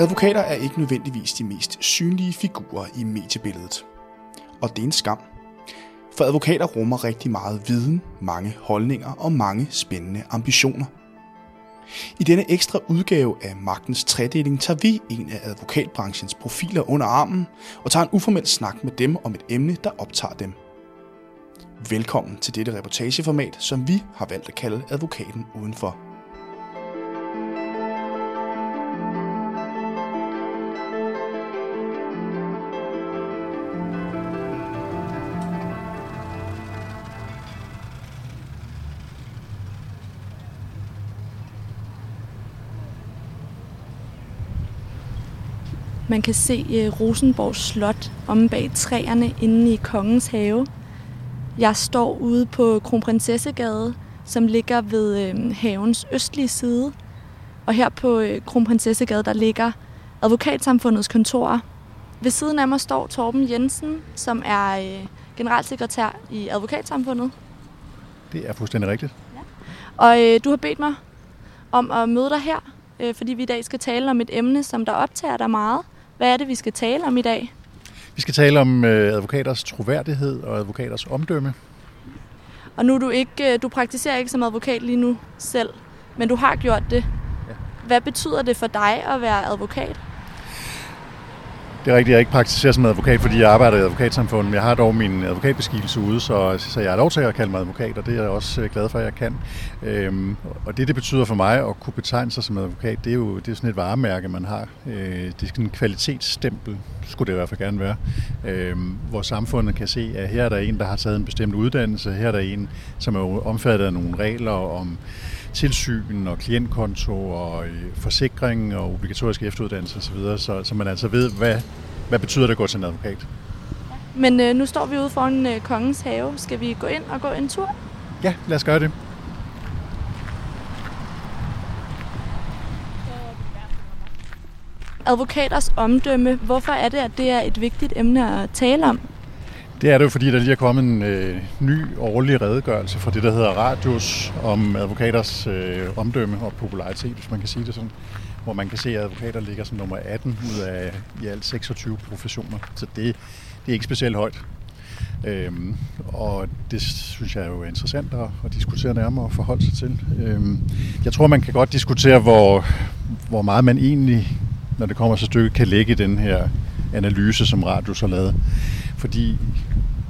Advokater er ikke nødvendigvis de mest synlige figurer i mediebilledet. Og det er en skam. For advokater rummer rigtig meget viden, mange holdninger og mange spændende ambitioner. I denne ekstra udgave af Magtens Tredeling tager vi en af advokatbranchens profiler under armen og tager en uformel snak med dem om et emne, der optager dem. Velkommen til dette reportageformat, som vi har valgt at kalde Advokaten Udenfor. Man kan se uh, Rosenborg Slot omme bag træerne inde i Kongens Have. Jeg står ude på Kronprinsessegade, som ligger ved uh, havens østlige side. Og her på uh, Kronprinsessegade, der ligger advokatsamfundets kontorer. Ved siden af mig står Torben Jensen, som er generalsekretær i advokatsamfundet. Det er fuldstændig rigtigt. Ja. Og uh, du har bedt mig om at møde dig her, uh, fordi vi i dag skal tale om et emne, som der optager dig meget. Hvad er det, vi skal tale om i dag? Vi skal tale om øh, advokaters troværdighed og advokaters omdømme. Og nu er du ikke, du praktiserer ikke som advokat lige nu selv, men du har gjort det. Ja. Hvad betyder det for dig at være advokat? Det er rigtigt, jeg ikke praktiserer som advokat, fordi jeg arbejder i advokatsamfundet, men jeg har dog min advokatbeskikkelse ude, så, så jeg er lov til at kalde mig advokat, og det er jeg også øh, glad for, at jeg kan. Øhm, og det, det betyder for mig at kunne betegne sig som advokat, det er jo det er sådan et varemærke, man har. Øh, det er sådan en kvalitetsstempel, skulle det i hvert fald gerne være, øh, hvor samfundet kan se, at her er der en, der har taget en bestemt uddannelse, her er der en, som er omfattet af nogle regler om tilsyn og klientkonto og øh, forsikring og obligatorisk efteruddannelse osv., så, så, så man altså ved, hvad, hvad betyder det at gå til en advokat. Men øh, nu står vi ude foran øh, Kongens Have. Skal vi gå ind og gå en tur? Ja, lad os gøre det. Advokaters omdømme. Hvorfor er det, at det er et vigtigt emne at tale om? Det er det jo, fordi der lige er kommet en øh, ny årlig redegørelse fra det, der hedder Radius, om advokaters øh, omdømme og popularitet, hvis man kan sige det sådan. Hvor man kan se, at advokater ligger som nummer 18 ud af i alt 26 professioner. Så det, det er ikke specielt højt. Øhm, og det synes jeg er jo interessant at, at diskutere nærmere og forholde sig til. Øhm, jeg tror, man kan godt diskutere, hvor, hvor meget man egentlig, når det kommer så stykket, kan lægge i den her analyse, som Radius har lavet. Fordi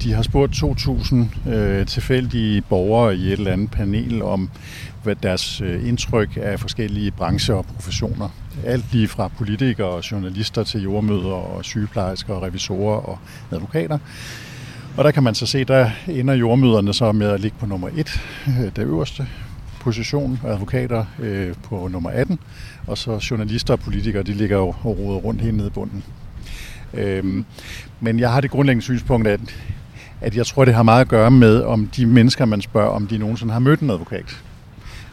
de har spurgt 2.000 øh, tilfældige borgere i et eller andet panel om, hvad deres øh, indtryk af forskellige brancher og professioner. Alt lige fra politikere og journalister til jordmøder og sygeplejersker og revisorer og advokater. Og der kan man så se, der ender jordmøderne så med at ligge på nummer 1, øh, det øverste position, og advokater øh, på nummer 18, og så journalister og politikere, de ligger jo og roder rundt helt nede i bunden. Øhm, men jeg har det grundlæggende synspunkt, at, at jeg tror, det har meget at gøre med, om de mennesker, man spørger, om de nogensinde har mødt en advokat.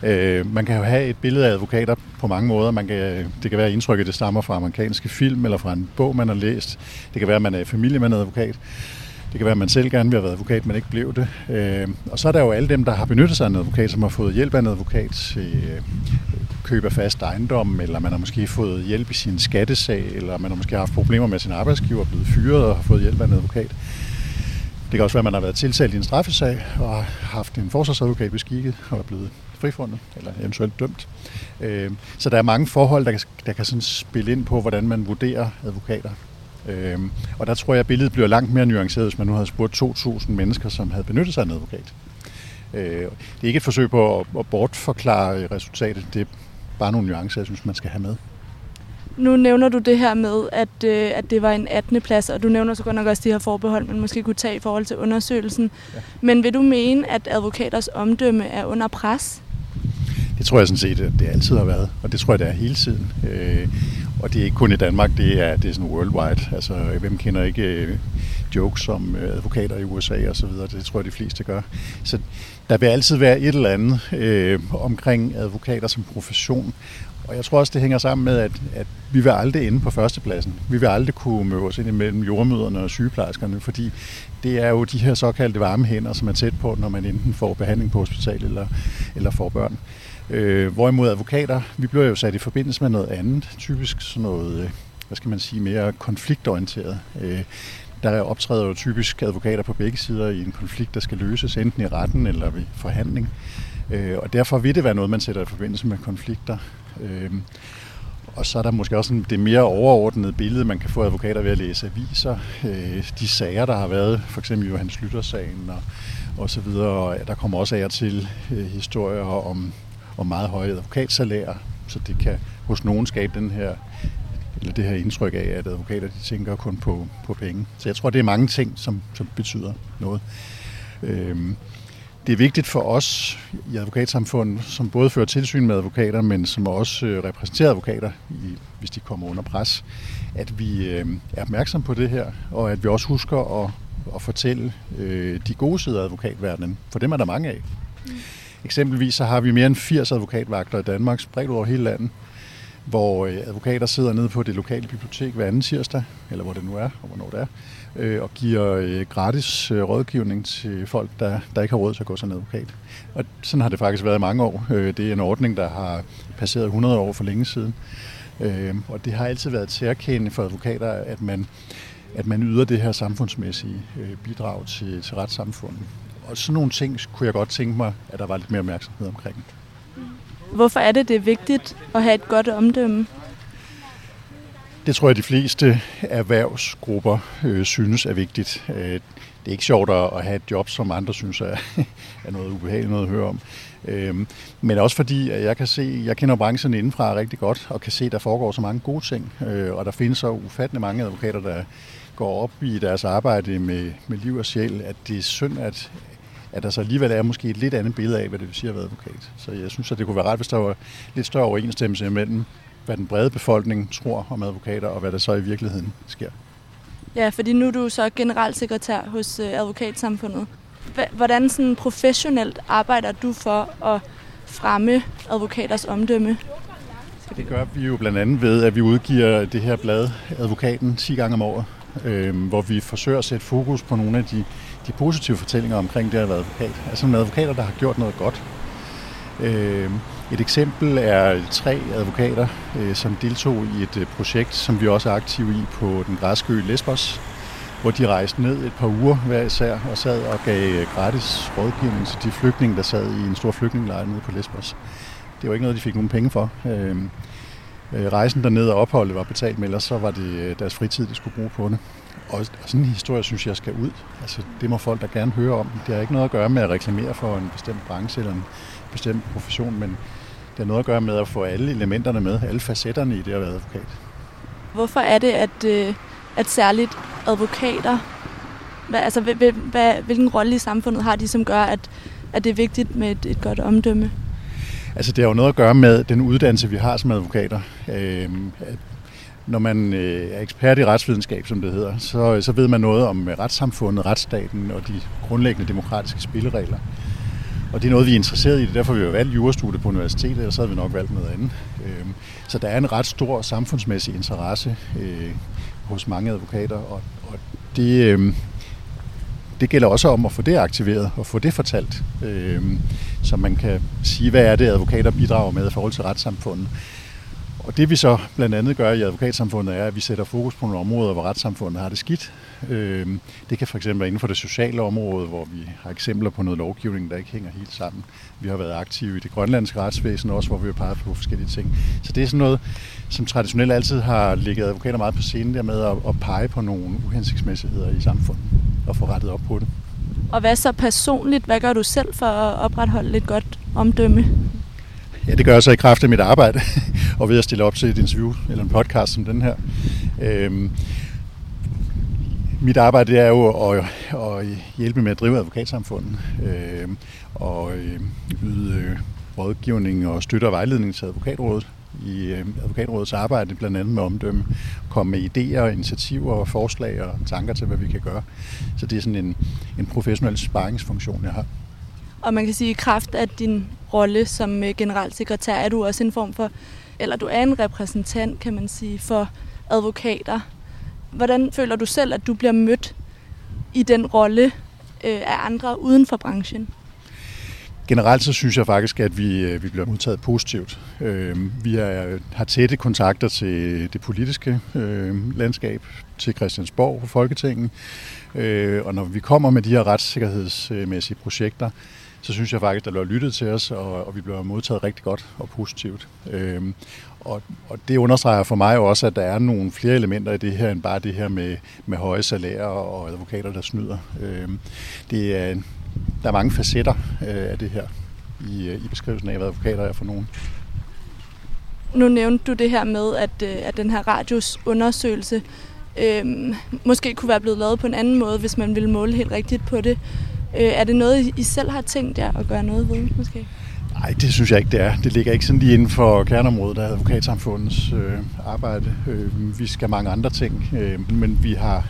Øh, man kan jo have et billede af advokater på mange måder. Man kan, det kan være indtrykket, det stammer fra amerikanske film eller fra en bog, man har læst. Det kan være, at man er i familie med en advokat. Det kan være, at man selv gerne vil have været advokat, men ikke blev det. Øh, og så er der jo alle dem, der har benyttet sig af en advokat, som har fået hjælp af en advokat. Øh, køb af fast ejendom, eller man har måske fået hjælp i sin skattesag, eller man har måske haft problemer med sin arbejdsgiver, blevet fyret og har fået hjælp af en advokat. Det kan også være, at man har været tiltalt i en straffesag og har haft en forsvarsadvokat beskikket og er blevet frifundet eller eventuelt dømt. Øh, så der er mange forhold, der kan, der kan sådan spille ind på, hvordan man vurderer advokater. Øh, og der tror jeg, at billedet bliver langt mere nuanceret, hvis man nu havde spurgt 2.000 mennesker, som havde benyttet sig af en advokat. Øh, det er ikke et forsøg på at bortforklare resultatet. Det er bare nogle nuancer, jeg synes, man skal have med. Nu nævner du det her med, at, øh, at det var en 18. plads, og du nævner så godt nok også de her forbehold, man måske kunne tage i forhold til undersøgelsen. Ja. Men vil du mene, at advokaters omdømme er under pres? Det tror jeg sådan set, det altid har været, og det tror jeg, det er hele tiden. Øh, og det er ikke kun i Danmark, det er, det er sådan worldwide. Altså, hvem kender ikke øh, jokes om øh, advokater i USA og så videre? Det tror jeg, de fleste gør. Så der vil altid være et eller andet øh, omkring advokater som profession. Og jeg tror også, det hænger sammen med, at, at vi vil aldrig ende på førstepladsen. Vi vil aldrig kunne møde os ind imellem jordmøderne og sygeplejerskerne, fordi det er jo de her såkaldte varme hænder, som er tæt på, når man enten får behandling på hospital eller, eller får børn. Øh, hvorimod advokater, vi bliver jo sat i forbindelse med noget andet, typisk sådan noget, øh, hvad skal man sige, mere konfliktorienteret. Øh, der optræder jo typisk advokater på begge sider i en konflikt, der skal løses enten i retten eller ved forhandling. Øh, og derfor vil det være noget, man sætter i forbindelse med konflikter. Øh, og så er der måske også det mere overordnede billede, man kan få advokater ved at læse aviser. Øh, de sager, der har været, for eksempel Johan Slytter-sagen og, og så videre. Og der kommer også af til øh, historier om, om meget høje advokatsalærer, så det kan hos nogen skabe den her eller det her indtryk af, at advokater de tænker kun på, på penge. Så jeg tror, det er mange ting, som, som betyder noget. Øhm, det er vigtigt for os i advokatsamfundet, som både fører tilsyn med advokater, men som også øh, repræsenterer advokater, i, hvis de kommer under pres, at vi øh, er opmærksom på det her, og at vi også husker at, at fortælle øh, de gode sider af advokatverdenen, for dem er der mange af. Mm. Eksempelvis så har vi mere end 80 advokatvagter i Danmark, spredt over hele landet, hvor øh, advokater sidder nede på det lokale bibliotek hver anden tirsdag, eller hvor det nu er, og hvornår det er, øh, og giver øh, gratis øh, rådgivning til folk, der, der ikke har råd til at gå som advokat. Og sådan har det faktisk været i mange år. Øh, det er en ordning, der har passeret 100 år for længe siden. Og det har altid været særkendende for advokater, at man, at man yder det her samfundsmæssige bidrag til, til retssamfundet. Og sådan nogle ting kunne jeg godt tænke mig, at der var lidt mere opmærksomhed omkring. Hvorfor er det, det er vigtigt at have et godt omdømme? Det tror jeg, de fleste erhvervsgrupper øh, synes er vigtigt. Øh, det er ikke sjovt at have et job, som andre synes er, er noget ubehageligt noget at høre om. Øh, men også fordi, at jeg kan se, jeg kender branchen indenfra rigtig godt, og kan se, at der foregår så mange gode ting. Øh, og der findes så ufattelig mange advokater, der går op i deres arbejde med, med liv og sjæl, at det er synd, at, at der så alligevel er måske et lidt andet billede af, hvad det vil sige at være advokat. Så jeg synes, at det kunne være ret, hvis der var lidt større overensstemmelse mellem, hvad den brede befolkning tror om advokater, og hvad der så i virkeligheden sker. Ja, fordi nu er du så generalsekretær hos øh, Advokatsamfundet. Hvordan sådan professionelt arbejder du for at fremme advokaters omdømme? Det gør vi jo blandt andet ved, at vi udgiver det her blad, Advokaten, 10 gange om året, øh, hvor vi forsøger at sætte fokus på nogle af de de positive fortællinger omkring det at være advokat. Altså nogle advokater, der har gjort noget godt. Øh, et eksempel er tre advokater, øh, som deltog i et øh, projekt, som vi også er aktive i på den græske ø Lesbos, hvor de rejste ned et par uger hver især og sad og gav øh, gratis rådgivning til de flygtninge, der sad i en stor flygtningelejr nede på Lesbos. Det var ikke noget, de fik nogen penge for. Øhm, Øh, rejsen derned og opholdet var betalt med, ellers så var det øh, deres fritid, de skulle bruge på det. Og, sådan en historie synes jeg skal ud. Altså, det må folk da gerne høre om. Det har ikke noget at gøre med at reklamere for en bestemt branche eller en bestemt profession, men det har noget at gøre med at få alle elementerne med, alle facetterne i det at være advokat. Hvorfor er det, at, øh, at særligt advokater, hvad, altså hvad, hvad, hvilken rolle i samfundet har de, som gør, at, at det er vigtigt med et, et godt omdømme? Altså det har jo noget at gøre med den uddannelse, vi har som advokater. Øh, når man øh, er ekspert i retsvidenskab, som det hedder, så, så ved man noget om øh, retssamfundet, retsstaten og de grundlæggende demokratiske spilleregler. Og det er noget, vi er interesseret i. Det derfor vi har valgt jurastudiet på universitetet, og så har vi nok valgt noget andet. Øhm, så der er en ret stor samfundsmæssig interesse øh, hos mange advokater, og, og det, øhm, det gælder også om at få det aktiveret og få det fortalt, øhm, så man kan sige, hvad er det, advokater bidrager med i forhold til retssamfundet. Og det vi så blandt andet gør i advokatsamfundet er, at vi sætter fokus på nogle områder, hvor retssamfundet har det skidt. Øhm, det kan fx være inden for det sociale område, hvor vi har eksempler på noget lovgivning, der ikke hænger helt sammen. Vi har været aktive i det grønlandske retsvæsen også, hvor vi har peget på forskellige ting. Så det er sådan noget, som traditionelt altid har ligget advokater meget på scenen der med at, pege på nogle uhensigtsmæssigheder i samfundet og få rettet op på det. Og hvad så personligt? Hvad gør du selv for at opretholde et godt omdømme? Ja, det gør jeg så i kraft af mit arbejde, og ved at stille op til et interview eller en podcast som den her. Øhm, mit arbejde det er jo at, at hjælpe med at drive advokatsamfundet øh, og øh, yde øh, rådgivning og støtte og vejledning til advokatrådet i øh, advokatrådets arbejde, blandt andet med omdømme, komme med idéer, initiativer og forslag og tanker til, hvad vi kan gøre. Så det er sådan en, en professionel sparringsfunktion, jeg har. Og man kan sige, at i kraft af din rolle som øh, generalsekretær, er du også en form for, eller du er en repræsentant, kan man sige, for advokater. Hvordan føler du selv, at du bliver mødt i den rolle øh, af andre uden for branchen? Generelt så synes jeg faktisk, at vi, øh, vi bliver modtaget positivt. Øh, vi er, har tætte kontakter til det politiske øh, landskab, til Christiansborg og Folketinget. Øh, og når vi kommer med de her retssikkerhedsmæssige projekter, så synes jeg faktisk, at der bliver lyttet til os, og, og vi bliver modtaget rigtig godt og positivt. Øh, og, og det understreger for mig også, at der er nogle flere elementer i det her, end bare det her med, med høje salærer og advokater, der snyder. Øh, det er, der er mange facetter øh, af det her i, i beskrivelsen af, hvad advokater er for nogen. Nu nævnte du det her med, at, øh, at den her radios undersøgelse øh, måske kunne være blevet lavet på en anden måde, hvis man ville måle helt rigtigt på det. Øh, er det noget, I selv har tænkt jer at gøre noget ved, måske? Nej, det synes jeg ikke, det er. Det ligger ikke sådan lige inden for kerneområdet af advokatsamfundets øh, arbejde. Øh, vi skal mange andre ting, øh, men vi har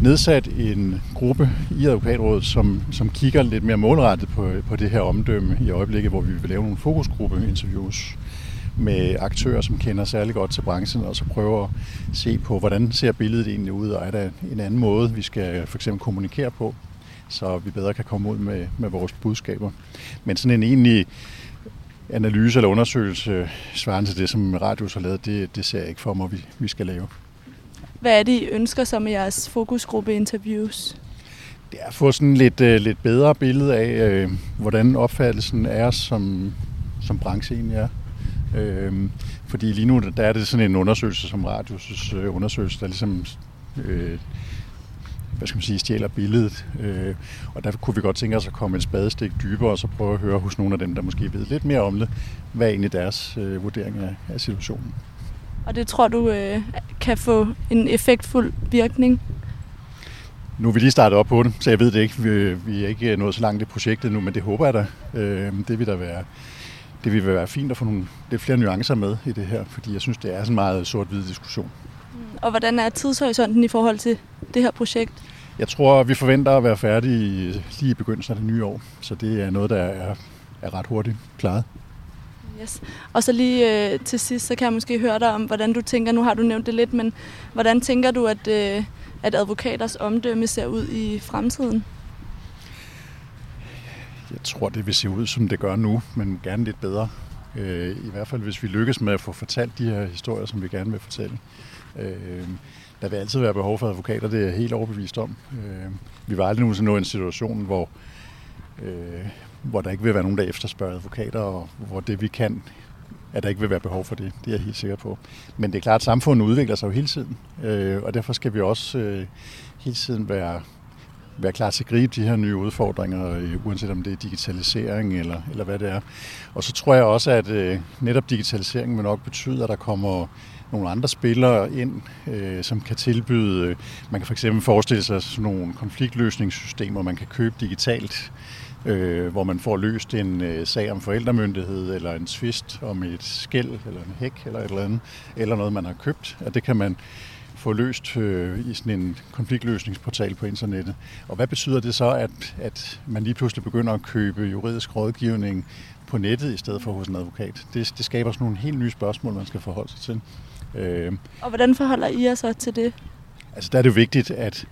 nedsat en gruppe i advokatrådet, som, som kigger lidt mere målrettet på, på det her omdømme i øjeblikket, hvor vi vil lave nogle fokusgruppe-interviews med aktører, som kender særlig godt til branchen, og så prøver at se på, hvordan ser billedet egentlig ud, og er der en anden måde, vi skal for eksempel kommunikere på, så vi bedre kan komme ud med, med vores budskaber. Men sådan en egentlig analyse eller undersøgelse svarende til det, som Radius har lavet, det, det ser jeg ikke for mig, vi, vi skal lave. Hvad er det, I ønsker som jeres fokusgruppe-interviews? Det er at få sådan lidt, øh, lidt bedre billede af, øh, hvordan opfattelsen er som, som branche egentlig er. Øh, fordi lige nu der er det sådan en undersøgelse som Radius' øh, undersøgelse, der ligesom øh, hvad skal man sige, stjæler billedet. Øh, og der kunne vi godt tænke os at komme et spadestik dybere, og så prøve at høre hos nogle af dem, der måske ved lidt mere om det, hvad er egentlig deres øh, vurdering af, af situationen. Og det tror du øh, kan få en effektfuld virkning? Nu er vi lige startet op på det, så jeg ved det ikke. Vi, vi er ikke nået så langt i projektet nu, men det håber jeg da. Øh, det vil da være det vil være fint at få nogle lidt flere nuancer med i det her, fordi jeg synes, det er sådan en meget sort-hvid diskussion. Mm. Og hvordan er tidshorisonten i forhold til det her projekt? Jeg tror, vi forventer at være færdige lige i begyndelsen af det nye år, så det er noget, der er, er ret hurtigt klaret. Yes. Og så lige øh, til sidst, så kan jeg måske høre dig om, hvordan du tænker, nu har du nævnt det lidt, men hvordan tænker du, at, øh, at advokaters omdømme ser ud i fremtiden? Jeg tror, det vil se ud, som det gør nu, men gerne lidt bedre. Øh, I hvert fald, hvis vi lykkes med at få fortalt de her historier, som vi gerne vil fortælle. Øh, der vil altid være behov for advokater, det er jeg helt overbevist om. Øh, vi var aldrig nogensinde nå en situation, hvor, øh, hvor der ikke vil være nogen, der efterspørger advokater, og hvor det vi kan, at der ikke vil være behov for det. Det er jeg helt sikker på. Men det er klart, at samfundet udvikler sig jo hele tiden, øh, og derfor skal vi også øh, hele tiden være, være klar til at gribe de her nye udfordringer, øh, uanset om det er digitalisering eller, eller hvad det er. Og så tror jeg også, at øh, netop digitaliseringen vil nok betyde, at der kommer nogle andre spillere ind, øh, som kan tilbyde, øh, man kan for eksempel forestille sig sådan nogle konfliktløsningssystemer, man kan købe digitalt, øh, hvor man får løst en øh, sag om forældremyndighed, eller en tvist om et skæld, eller en hæk, eller et eller andet, eller noget, man har købt. At det kan man få løst øh, i sådan en konfliktløsningsportal på internettet. Og hvad betyder det så, at, at man lige pludselig begynder at købe juridisk rådgivning på nettet i stedet for hos en advokat? Det, det skaber sådan nogle helt nye spørgsmål, man skal forholde sig til. Øh, og hvordan forholder I jer så til det? Altså der er det vigtigt, at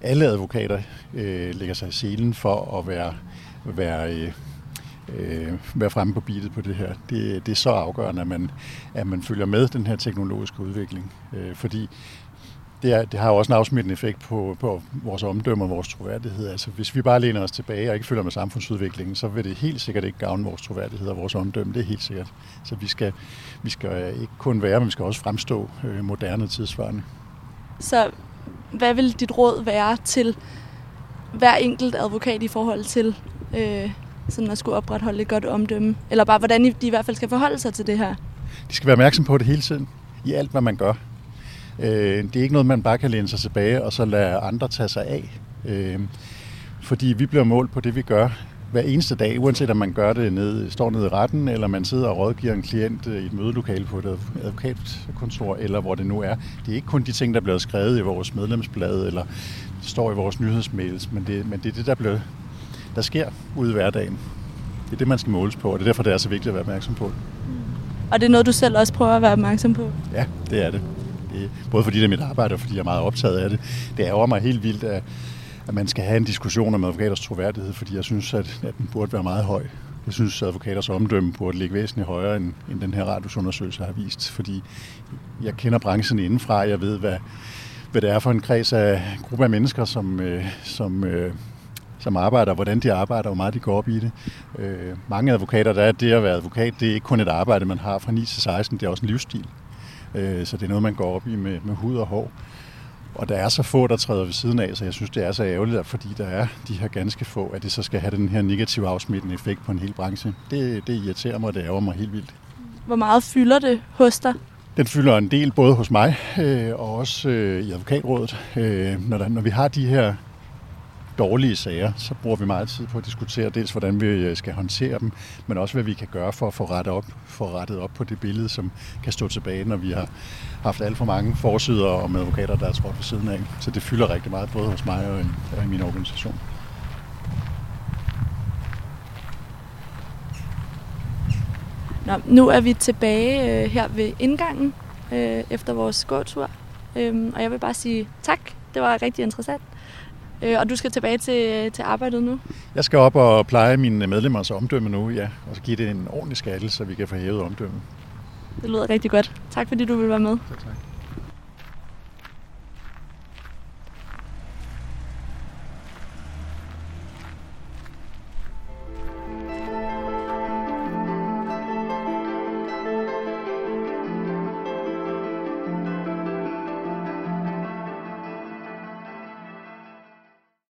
alle advokater øh, lægger sig i selen for at være, være, øh, øh, være fremme på beatet på det her. Det, det er så afgørende, at man, at man følger med den her teknologiske udvikling. Øh, fordi det, er, det har jo også en afsmittende effekt på, på vores omdømme og vores troværdighed. Altså, hvis vi bare læner os tilbage og ikke følger med samfundsudviklingen, så vil det helt sikkert ikke gavne vores troværdighed og vores omdømme. Det er helt sikkert. Så vi skal, vi skal ikke kun være, men vi skal også fremstå øh, moderne tidsvarende. Så hvad vil dit råd være til hver enkelt advokat i forhold til øh, sådan at skulle opretholde et godt omdømme? Eller bare, hvordan de i hvert fald skal forholde sig til det her? De skal være opmærksom på det hele tiden, i alt, hvad man gør. Øh, det er ikke noget, man bare kan læne sig tilbage og så lade andre tage sig af. Øh, fordi vi bliver målt på det, vi gør hver eneste dag, uanset om man gør det nede, står nede i retten, eller man sidder og rådgiver en klient øh, i et mødelokale på et advokatkontor, eller hvor det nu er. Det er ikke kun de ting, der bliver skrevet i vores medlemsblad, eller står i vores nyhedsmails, men det, men det er det, der, bliver, der sker ude i hverdagen. Det er det, man skal måles på, og det er derfor, det er så vigtigt at være opmærksom på. Og det er noget, du selv også prøver at være opmærksom på? Ja, det er det. det er, både fordi det er mit arbejde, og fordi jeg er meget optaget af det. Det ærger mig helt vildt, at, at man skal have en diskussion om advokaters troværdighed, fordi jeg synes, at, at den burde være meget høj. Jeg synes, at advokaters omdømme burde ligge væsentligt højere, end, end den her radiusundersøgelse har vist, fordi jeg kender branchen indenfra. Jeg ved, hvad, hvad det er for en kreds af gruppe af mennesker, som, øh, som, øh, som arbejder, hvordan de arbejder, hvor meget de går op i det. Øh, mange advokater, der er det at være advokat, det er ikke kun et arbejde, man har fra 9 til 16, det er også en livsstil. Øh, så det er noget, man går op i med, med hud og hår. Og der er så få, der træder ved siden af, så jeg synes, det er så ærgerligt, fordi der er de her ganske få, at det så skal have den her negative afsmittende effekt på en hel branche. Det, det irriterer mig, og det ærger mig helt vildt. Hvor meget fylder det hos dig? Den fylder en del både hos mig øh, og også øh, i advokatrådet. Øh, når, der, når vi har de her dårlige sager, så bruger vi meget tid på at diskutere dels, hvordan vi øh, skal håndtere dem, men også, hvad vi kan gøre for at få rettet op, få rettet op på det billede, som kan stå tilbage, når vi har haft alt for mange forsider med advokater, der er trådt ved siden af. Så det fylder rigtig meget, både hos mig og i, og i min organisation. Nå, nu er vi tilbage øh, her ved indgangen øh, efter vores gåtur. øh, og jeg vil bare sige tak. Det var rigtig interessant. Øh, og du skal tilbage til, til arbejdet nu? Jeg skal op og pleje mine medlemmers omdømme nu, ja. Og så give det en ordentlig skatte, så vi kan få hævet omdømmet. Det lyder rigtig godt. Tak fordi du vil være med. Tak, tak.